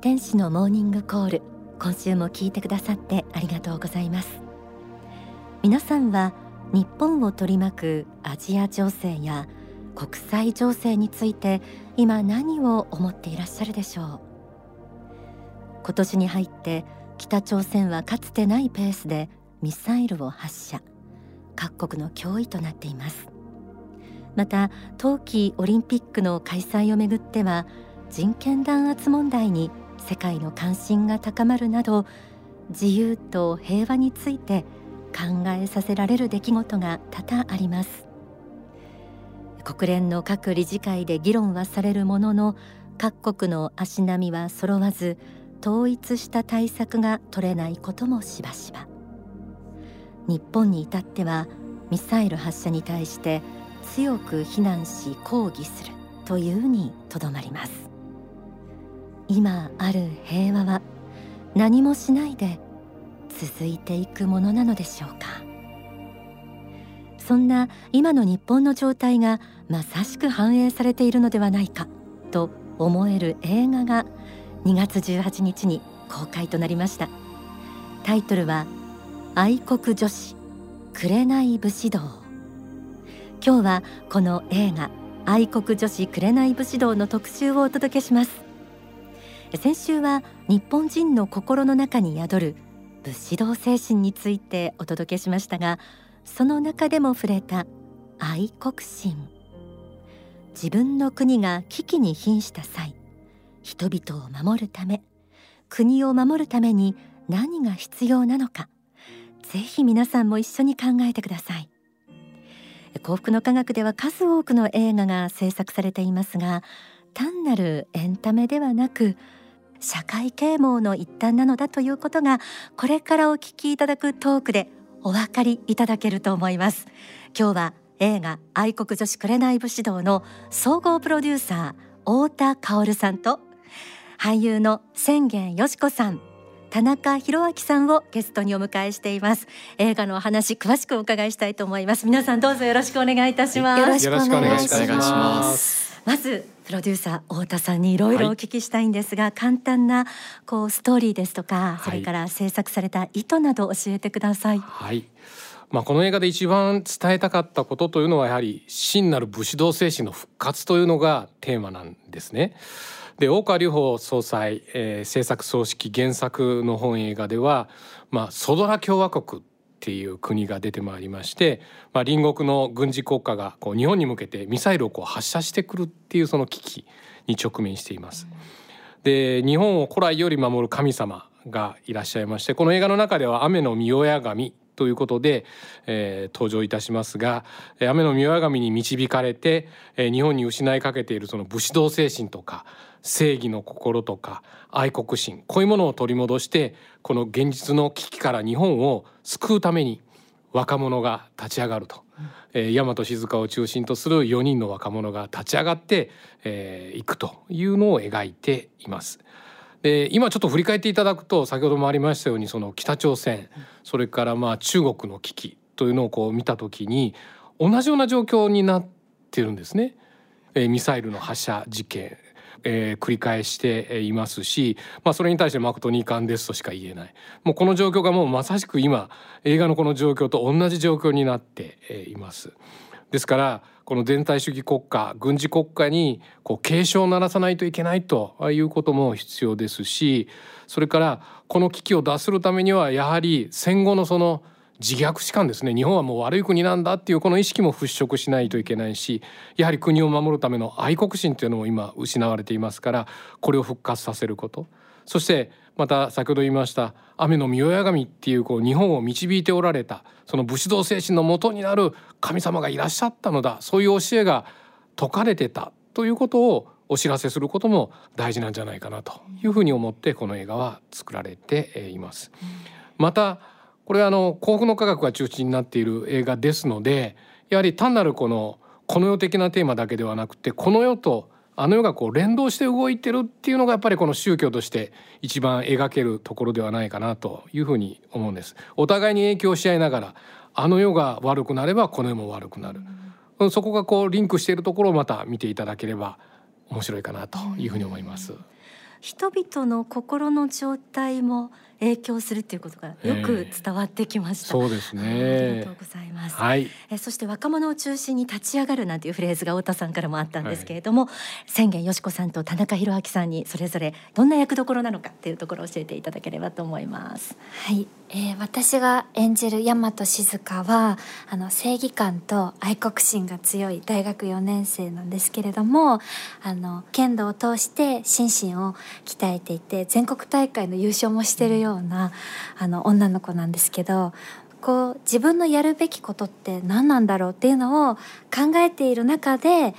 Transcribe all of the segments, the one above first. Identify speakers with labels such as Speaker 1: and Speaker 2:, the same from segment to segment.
Speaker 1: 天使のモーニングコール今週も聞いてくださってありがとうございます。皆さんは日本を取り巻くアジア情勢や国際情勢について今何を思っていらっしゃるでしょう？今年に入って北朝鮮はかつてないペースでミサイルを発射各国の脅威となっています。また冬季オリンピックの開催をめぐっては人権弾圧問題に世界の関心が高まるなど自由と平和について考えさせられる出来事が多々あります。国連の各理事会で議論はされるものの各国の足並みは揃わず統一した対策が取れないこともしばしば。日本に至ってはミサイル発射に対して強く非難し抗議するというにとどまります。今ある平和は何もしないで続いていくものなのでしょうか。そんな今の日本の状態がまさしく反映されているのではないかと思える映画が2月18日に公開となりました。タイトルは愛国女子紅武士道。今日はこの映画愛国女子紅武士道の特集をお届けします。先週は日本人の心の中に宿る武士道精神についてお届けしましたがその中でも触れた愛国心。自分の国が危機に瀕した際人々を守るため国を守るために何が必要なのかぜひ皆さんも一緒に考えてください。幸福の科学では数多くの映画が制作されていますが単なるエンタメではなく社会啓蒙の一端なのだということがこれからお聞きいただくトークでお分かりいただけると思います。今日は映画愛国女子紅武士道の総合プロデューサー太田薫さんと俳優の千元よし子さん田中博明さんをゲストにお迎えしています。映画のお話詳しくお伺いしたいと思います。皆さんどうぞよろしくお願いいたします。
Speaker 2: よろしくお願いします。
Speaker 1: まずプロデューサー太田さんにいろいろお聞きしたいんですが、はい、簡単なこうストーリーですとか、それから制作された意図など教えてください。
Speaker 2: はい。まあ、この映画で一番伝えたかったことというのはやはり真なる武士道精神の復活というのがテーマなんですね。で大川隆法総裁、えー、制作総指揮原作の本映画では、まあ、ソドラ共和国っていう国が出てまいりまして、まあ、隣国の軍事国家がこう日本に向けてミサイルをこう発射してくるっていうその危機に直面しています。で日本を古来より守る神様がいらっしゃいましてこの映画の中では雨の御親神ということで、えー、登場いたしますが雨の御親神に導かれて、えー、日本に失いかけているその武士道精神とか正義の心とか愛国心こういうものを取り戻してこの現実の危機から日本を救うために若者が立ち上がると、えー、大和静香を中心とする4人の若者が立ち上がってい、えー、くというのを描いています。で今ちょっと振り返っていただくと先ほどもありましたようにその北朝鮮それからまあ中国の危機というのをこう見た時に同じような状況になってるんですね。えー、ミサイルの発射実験えー、繰り返していますし、まあ、それに対して誠に遺憾ですとしか言えないもうこの状況がもうまさしく今映画のこの状況と同じ状況になっています。ですからこの全体主義国家軍事国家にこう警鐘を鳴らさないといけないということも必要ですしそれからこの危機を脱するためにはやはり戦後のその自虐史観ですね。日本はもう悪い国なんだっていうこの意識も払拭しないといけないしやはり国を守るための愛国心というのも今失われていますからこれを復活させること。そしてまた先ほど言いました雨の御親神っていうこう日本を導いておられたその武士道精神のもとになる神様がいらっしゃったのだそういう教えが説かれてたということをお知らせすることも大事なんじゃないかなというふうに思ってこの映画は作られています。またこれはあの幸福の科学が中心になっている映画ですのでやはり単なるこのこの世的なテーマだけではなくてこの世とあの世がこう連動して動いてるっていうのがやっぱりこの宗教として一番描けるところではないかなというふうに思うんです。お互いに影響し合いながらあの世が悪くなればこの世も悪くなる。そこがこうリンクしているところをまた見ていただければ面白いかなというふうに思います。
Speaker 1: 人々の心の状態も影響するっていうことがよく伝わってきました、
Speaker 2: えー、そうですね。
Speaker 1: ありがとうございます、
Speaker 2: はい、
Speaker 1: えそして若者を中心に立ち上がるなんていうフレーズが太田さんからもあったんですけれども、はい、千元よし子さんと田中宏明さんにそれぞれどんな役どころなのかっていうところを教えていただければと思います。
Speaker 3: はい、えー、私が演じる大和静香はあの正義感と愛国心が強い大学4年生なんですけれどもあの剣道を通して心身を鍛えていて全国大会の優勝もしてるような、あの女の子なんですけどこう自分のやるべきことって何なんだろうっていうのを考えている中で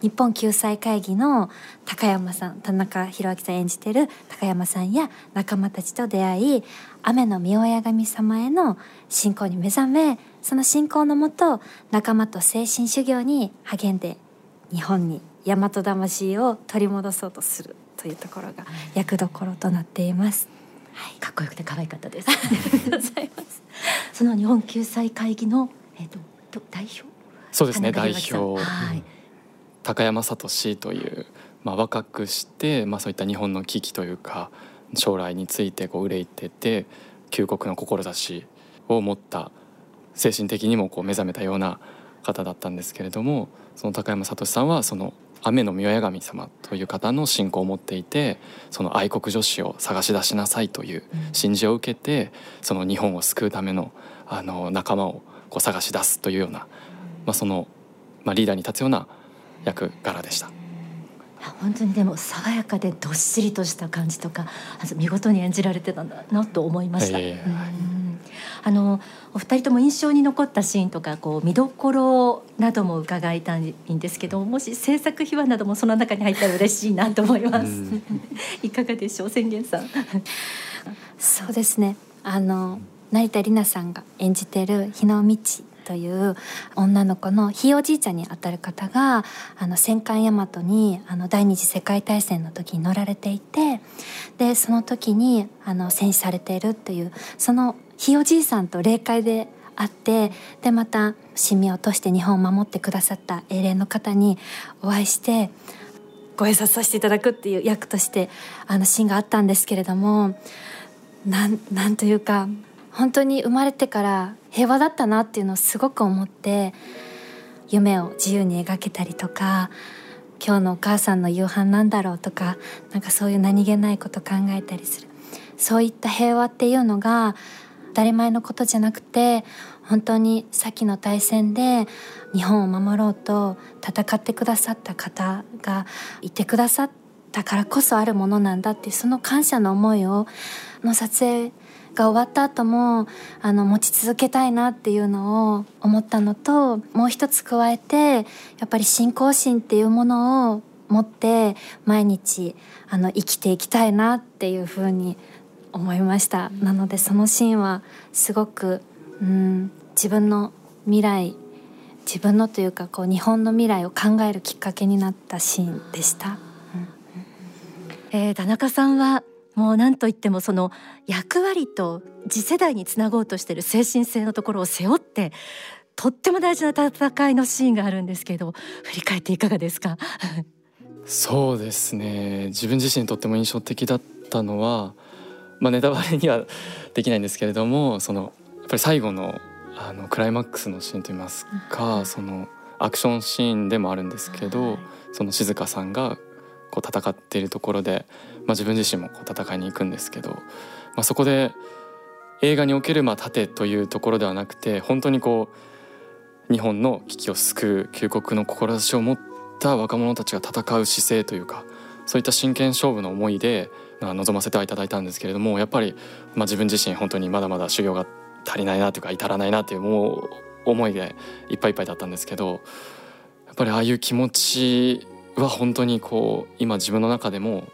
Speaker 3: 日本救済会議の高山さん田中宏明さん演じてる高山さんや仲間たちと出会い雨の御親神様への信仰に目覚めその信仰のもと仲間と精神修行に励んで日本に大和魂を取り戻そうとするというところが役どころとなっています。
Speaker 1: はい、かっこよくて可愛かったです。その日本救済会議のえっ、ー、と代表？
Speaker 4: そうですね代表、はい、高山聡というまあ若くしてまあそういった日本の危機というか将来についてこう憂いてて救国の志を持った精神的にもこう目覚めたような方だったんですけれどもその高山聡さんはその雨の御親神様という方の信仰を持っていてその愛国女子を探し出しなさいという信じを受けてその日本を救うためのあの仲間をこう探し出すというような、まあ、その、まあ、リーダーに立つような役柄でした。
Speaker 1: 本当にでも爽やかでどっしりとした感じとか見事に演じられてたんだなと思いました。えーあのお二人とも印象に残ったシーンとかこう見どころなども伺いたいんですけどもし制作秘話などもその中に入ったら嬉しいなと思います。いかがでしょう宣言さん。
Speaker 3: そうですねあの成田里奈さんが演じてる日の道という女の子のひいおじいちゃんにあたる方があの戦艦大和にあの第二次世界大戦の時に乗られていてでその時にあの戦死されているっていうそのひいおじいさんと霊界で会ってでまた神明を通して日本を守ってくださった英霊の方にお会いしてご挨拶させていただくっていう役としてあのシーンがあったんですけれどもなんなんというか本当に生まれてから平和だったなっていうのをすごく思って夢を自由に描けたりとか今日のお母さんの夕飯なんだろうとかなんかそういう何気ないこと考えたりする。そういった平和っていうのが当たり前のことじゃなくて本当に先の大戦で日本を守ろうと戦ってくださった方がいてくださったからこそあるものなんだっていうその感謝の思いをの撮影が終わった後もあの持ち続けたいなっていうのを思ったのともう一つ加えてやっぱり信仰心っていうものを持って毎日あの生きていきたいなっていうふうに思いました。なのでそのシーンはすごく、うん、自分の未来自分のというかこう日本の未来を考えるきっかけになったシーンでした。うん、
Speaker 1: えー、田中さんはもう何と言ってもその役割と次世代につなごうとしている精神性のところを背負ってとっても大事な戦いのシーンがあるんですけど振り返っていかがですか？
Speaker 4: そうですね。自分自身とっても印象的だったのは、まあ、ネタバレにはできないんですけれどもそのやっぱり最後のあのクライマックスのシーンといいますか、そのアクションシーンでもあるんですけど、その静香さんがこう戦っているところで、まあ、自分自身もこう戦いに行くんですけど、まあ、そこで映画におけるまあ盾というところではなくて本当にこう日本の危機を救う救国の志を持った若者たちが戦う姿勢というかそういった真剣勝負の思いで臨ませてはいただいたんですけれどもやっぱり、まあ、自分自身本当にまだまだ修行が足りないなというか至らないなというもう思いでいっぱいいっぱいだったんですけどやっぱりああいう気持ちは本当にこう今自分の中でも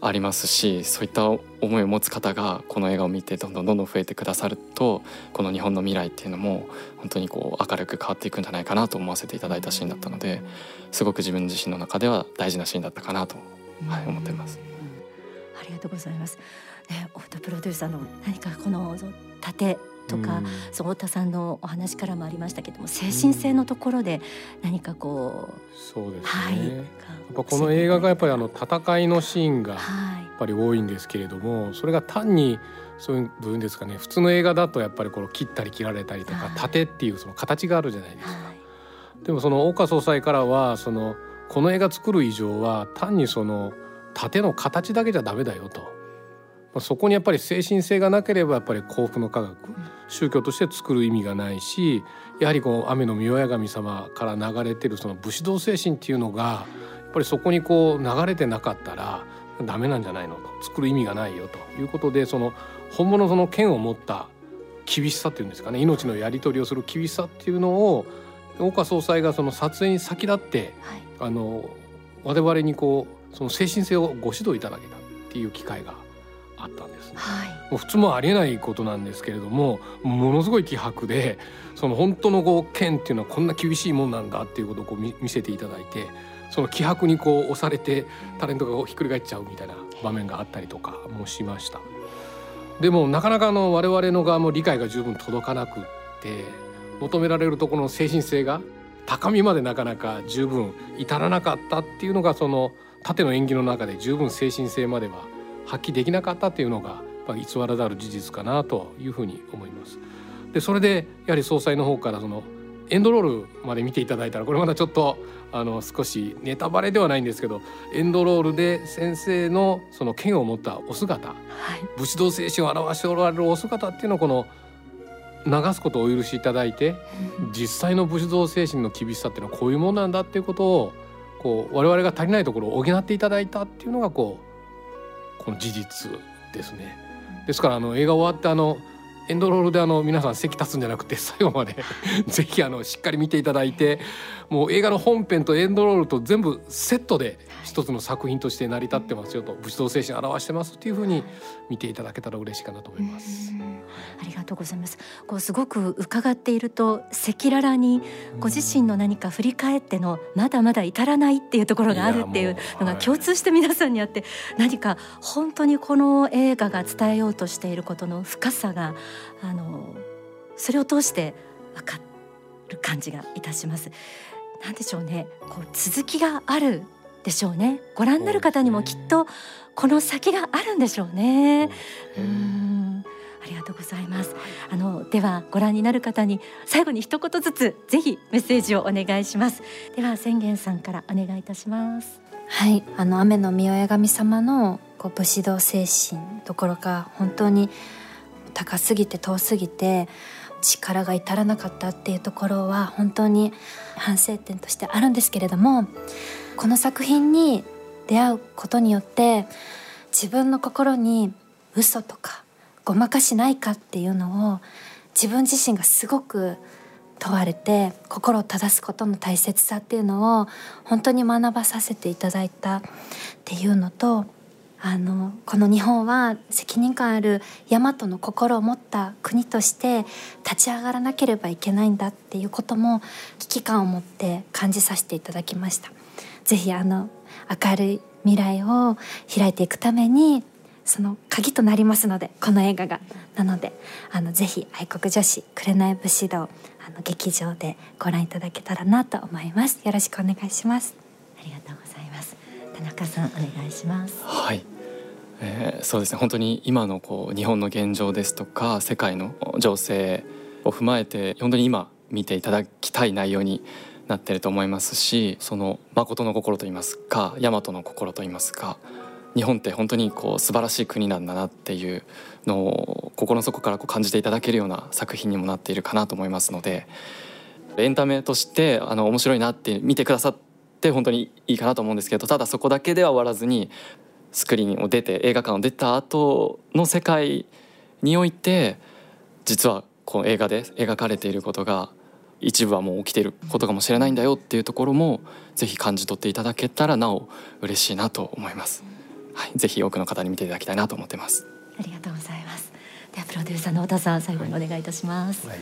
Speaker 4: ありますしそういった思いを持つ方がこの映画を見てどんどんどんどん増えてくださるとこの日本の未来っていうのも本当にこう明るく変わっていくんじゃないかなと思わせていただいたシーンだったのですごく自分自身の中では大事なシーンだったかなと、思ってます。
Speaker 1: ありがとうございます。ね、太田プロデューサーの何かこの盾とか、うん、そう太田さんのお話からもありましたけども精神性のところで何かこ
Speaker 2: う、そうですね、はい、やっぱこの映画がやっぱりあの戦いのシーンがやっぱり多いんですけれども、それが単にそういうどういうんですかね。普通の映画だとやっぱりこの切ったり切られたりとか、盾っていうその形があるじゃないですか。はい、でもその大川総裁からはそのこの映画作る以上は単にその盾の形だけじゃダメだよと。そこにやっぱり精神性がなければやっぱり幸福の科学、宗教として作る意味がないしやはりこう雨の御親神様から流れてるその武士道精神っていうのがやっぱりそこにこう流れてなかったらダメなんじゃないのと。作る意味がないよと。いうことでその本物その剣を持った厳しさっていうんですかね。命のやり取りをする厳しさっていうのを岡総裁がその撮影に先立って、はい、あの我々にこうその精神性をご指導いただけたっていう機会があったんです、ね、はい、もう普通もありえないことなんですけれどもものすごい気迫でその本当のこう剣っていうのはこんな厳しいもんなんだっていうことをこう見せていただいてその気迫にこう押されてタレントがひっくり返っちゃうみたいな場面があったりとかもしました。でもなかなかの我々の側も理解が十分届かなくって求められるところの精神性が高みまでなかなか十分至らなかったっていうのがその縦の演技の中で十分精神性までは発揮できなかったっていうのが偽らざる事実かなというふうに思います。でそれでやはり総裁の方からそのエンドロールまで見ていただいたらこれまだちょっとあの少しネタバレではないんですけどエンドロールで先生のその剣を持ったお姿、はい、武士道精神を表しておられるお姿っていうのをこの流すことをお許しいただいて実際の武士道精神の厳しさっていうのはこういうもんなんだっていうことをこう我々が足りないところを補っていただいたっていうのがこうこの事実ですね。ですからあの映画終わってあのエンドロールであの皆さん席立つんじゃなくて 最後まで ぜひあのしっかり見ていただいてもう映画の本編とエンドロールと全部セットで一つの作品として成り立ってますよと武士道精神を表してますっていうふうに見ていただけたら嬉しいかなと思います。
Speaker 1: ありがとうございます。こうすごく伺っていると赤裸々にご自身の何か振り返ってのまだまだ至らないっていうところがあるっていうのが共通して皆さんにあって、何か本当にこの映画が伝えようとしていることの深さがあのそれを通して分かる感じがいたします。なんでしょうねこう続きがあるでしょうねご覧になる方にもきっとこの先があるんでしょうね。うんありがとうございます。あのではご覧になる方に最後に一言ずつぜひメッセージをお願いします。では宣言さんからお願いいたします。
Speaker 3: はい、あの雨の御親神様のこう武士道精神ところが本当に高すぎて遠すぎて力が至らなかったっていうところは本当に反省点としてあるんですけれどもこの作品に出会うことによって自分の心に嘘とかごまかしないかっていうのを自分自身がすごく問われて心を正すことの大切さっていうのを本当に学ばさせていただいたっていうのとあのこの日本は責任感ある大和の心を持った国として立ち上がらなければいけないんだっていうことも危機感を持って感じさせていただきました。ぜひあの明るい未来を開いていくためにその鍵となりますのでこの映画が。なのであのぜひ愛国女子紅武士道あの劇場でご覧いただけたらなと思います。よろしくお願いします。
Speaker 1: ありがとうございます。田中さんお願いします。
Speaker 4: はい。えー、そうですね。本当に今のこう日本の現状ですとか世界の情勢を踏まえて本当に今見ていただきたい内容になってると思いますしその誠の心といいますか大和の心といいますか日本って本当にこう素晴らしい国なんだなっていうのを心の底からこう感じていただけるような作品にもなっているかなと思いますのでエンタメとしてあの面白いなって見てくださって本当にいいかなと思うんですけどただそこだけでは終わらずにスクリーンを出て映画館を出た後の世界において実はこの映画で描かれていることが一部はもう起きていることかもしれないんだよっていうところもぜひ感じ取っていただけたらなお嬉しいなと思います。はい、ぜひ多くの方に見ていただきたいなと思ってます。
Speaker 1: ありがとうございます。ではプロデューサーの太田さん最後にお願いいたします。はい、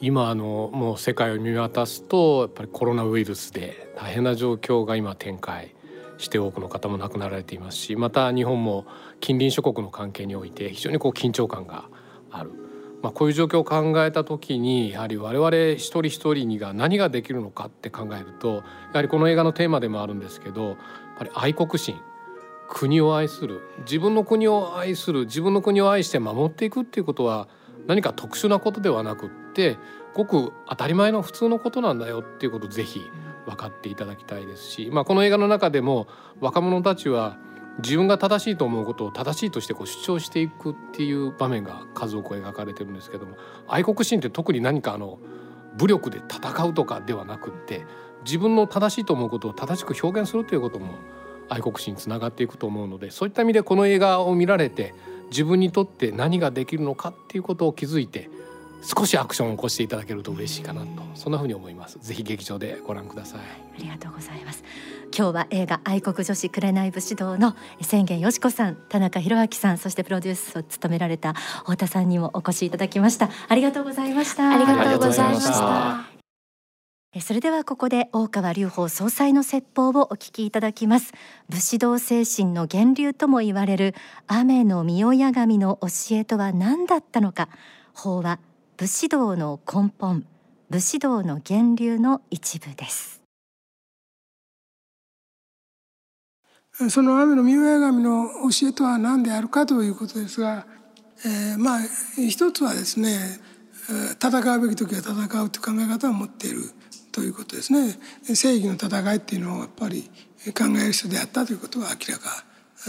Speaker 2: 今あのもう世界を見渡すとやっぱりコロナウイルスで大変な状況が今展開して多くの方も亡くなられていますしまた日本も近隣諸国の関係において非常にこう緊張感がある。まあ、こういう状況を考えた時にやはり我々一人一人にが何ができるのかって考えるとやはりこの映画のテーマでもあるんですけどやっぱり愛国心国を愛する自分の国を愛する自分の国を愛して守っていくっていうことは何か特殊なことではなくってごく当たり前の普通のことなんだよっていうことをぜひ分かっていただきたいですし、まあ、この映画の中でも若者たちは自分が正しいと思うことを正しいとしてこう主張していくっていう場面が数多く描かれてるんですけども愛国心って特に何かあの武力で戦うとかではなくって自分の正しいと思うことを正しく表現するということも愛国心につながっていくと思うのでそういった意味でこの映画を見られて自分にとって何ができるのかっていうことを気づいて少しアクションを起こしていただけると嬉しいかなとそんなふうに思います。ぜひ劇場でご覧ください。
Speaker 1: ありがとうございます。今日は映画愛国女子紅武士道の宣言よしこさん田中弘明さんそしてプロデュースを務められた太田さんにもお越しいただきました。ありがとうございました。
Speaker 3: ありがとうございました。
Speaker 1: それではここで大川隆法総裁の説法をお聞きいただきます。武士道精神の源流とも言われる雨の御親神の教えとは何だったのか。法は武士道の根本武士道の源流の一部です。
Speaker 5: その雨の御親神の教えとは何であるかということですが、えー、まあ一つはですね戦うべき時は戦うという考え方を持っているということですね。正義の戦いっていうのをやっぱり考える人であったということは明らか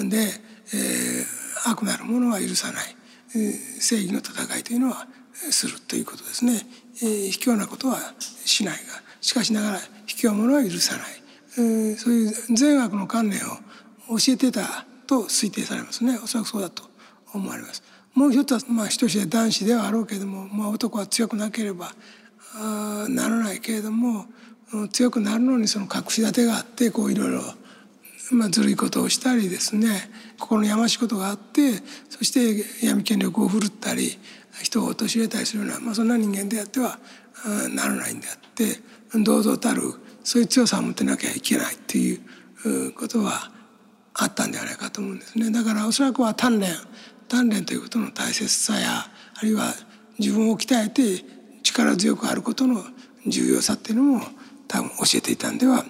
Speaker 5: で、えー、悪なるものは許さない、えー、正義の戦いというのはするということですね、えー、卑怯なことはしないがしかしながら卑怯者は許さない、えー、そういう善悪の観念を教えてたと推定されますね。おそらくそうだと思われます。もう一つはまあ人として男子ではあろうけれども、まあ、男は強くなければあならないけれども強くなるのにその隠し立てがあってこういろいろ、まあ、ずるいことをしたりですね。心のやましいことがあってそして闇権力を振るったり人を陥れたりするような、まあ、そんな人間であってはならないんであって堂々たるそういう強さを持ってなきゃいけないっていうことはあったんではないかと思うんですね。だからおそらくは鍛錬鍛錬ということの大切さやあるいは自分を鍛えて力強くあることの重要さっていうのも多分教えていたんでは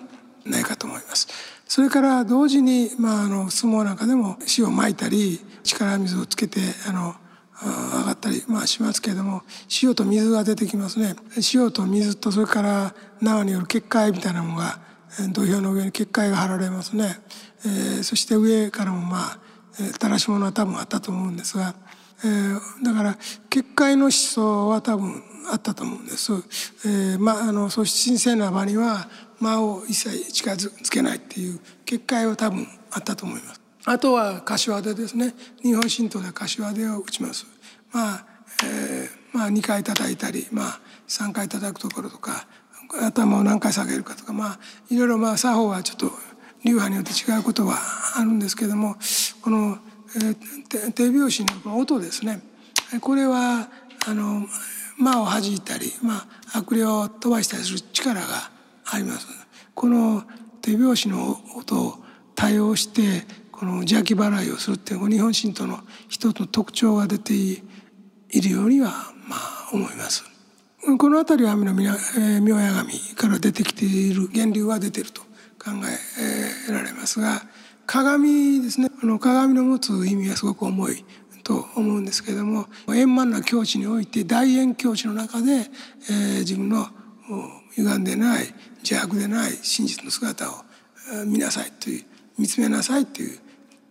Speaker 5: ないかと思います。それから同時に、まあ、あの相撲なんかでも塩をまいたり力水をつけてあの上がったり、まあ、しますけれども塩と水が出てきますね塩と水とそれから縄による結界みたいなものが土俵の上に結界が張られますね、えー、そして上からもまあ垂らし物は多分あったと思うんですが、えー、だから結界の思想は多分あったと思うんです。えー、まああのそう神聖な場には間を一切近づけないっていう結界は多分あったと思います。あとは柏手ですね。日本神道で柏手を打ちます。まあ、えー、まあ2回叩いたり、まあ3回叩くところとか、頭を何回下げるかとか、まあいろいろまあ作法はちょっと流派によって違うことはあるんですけども、この、えー、手拍子の音ですね。これはあの魔を弾いたり、まあ、悪霊を飛ばしたりする力があります。この手拍子の音を多用してこの邪気払いをするっていう日本神道の一つの特徴が出ているようにはまあ思います。この辺りはの妙や神から出てきている源流は出ていると考えられますが鏡ですねこの鏡の持つ意味はすごく重いと思うんですけれども円満な境地において大円境地の中で、えー、自分の歪んでない邪悪でない真実の姿を見なさいという見つめなさいという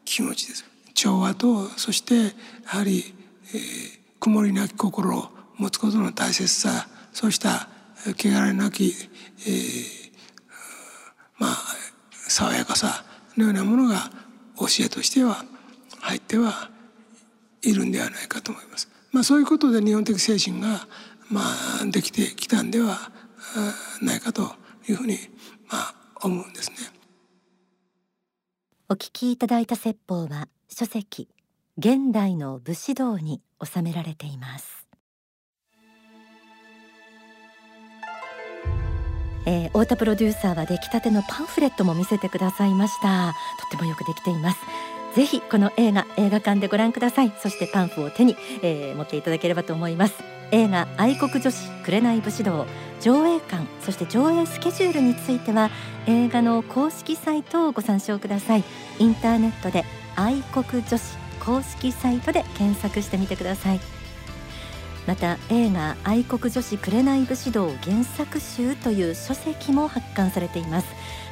Speaker 5: 気持ちです。調和とそしてやはり、えー、曇りなき心を持つことの大切さそうした汚れなき、えー、まあ爽やかさのようなものが教えとしては入ってはいるんではないかと思います。まあ、そういうことで日本的精神がまあできてきたんではないかというふうにまあ思うんですね。
Speaker 1: お聞きいただいた説法は書籍現代の武士道に収められています。えー、太田プロデューサーは出来たてのパンフレットも見せてくださいました。とってもよくできています。ぜひこの映画映画館でご覧ください。そしてパンフを手に、えー、持っていただければと思います。映画愛国女子紅武士道。上映館そして上映スケジュールについては映画の公式サイトをご参照ください。インターネットで愛国女子公式サイトで検索してみてください。また映画愛国女子紅武士道原作集という書籍も発刊されています。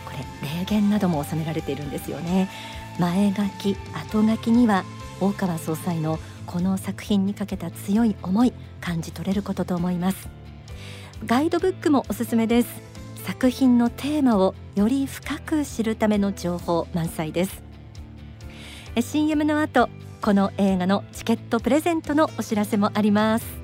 Speaker 1: これ名言なども収められているんですよね。前書き後書きには大川総裁のこの作品にかけた強い思い感じ取れることと思います。ガイドブックもおすすめです。作品のテーマをより深く知るための情報満載です。CM の後この映画のチケットプレゼントのお知らせもあります。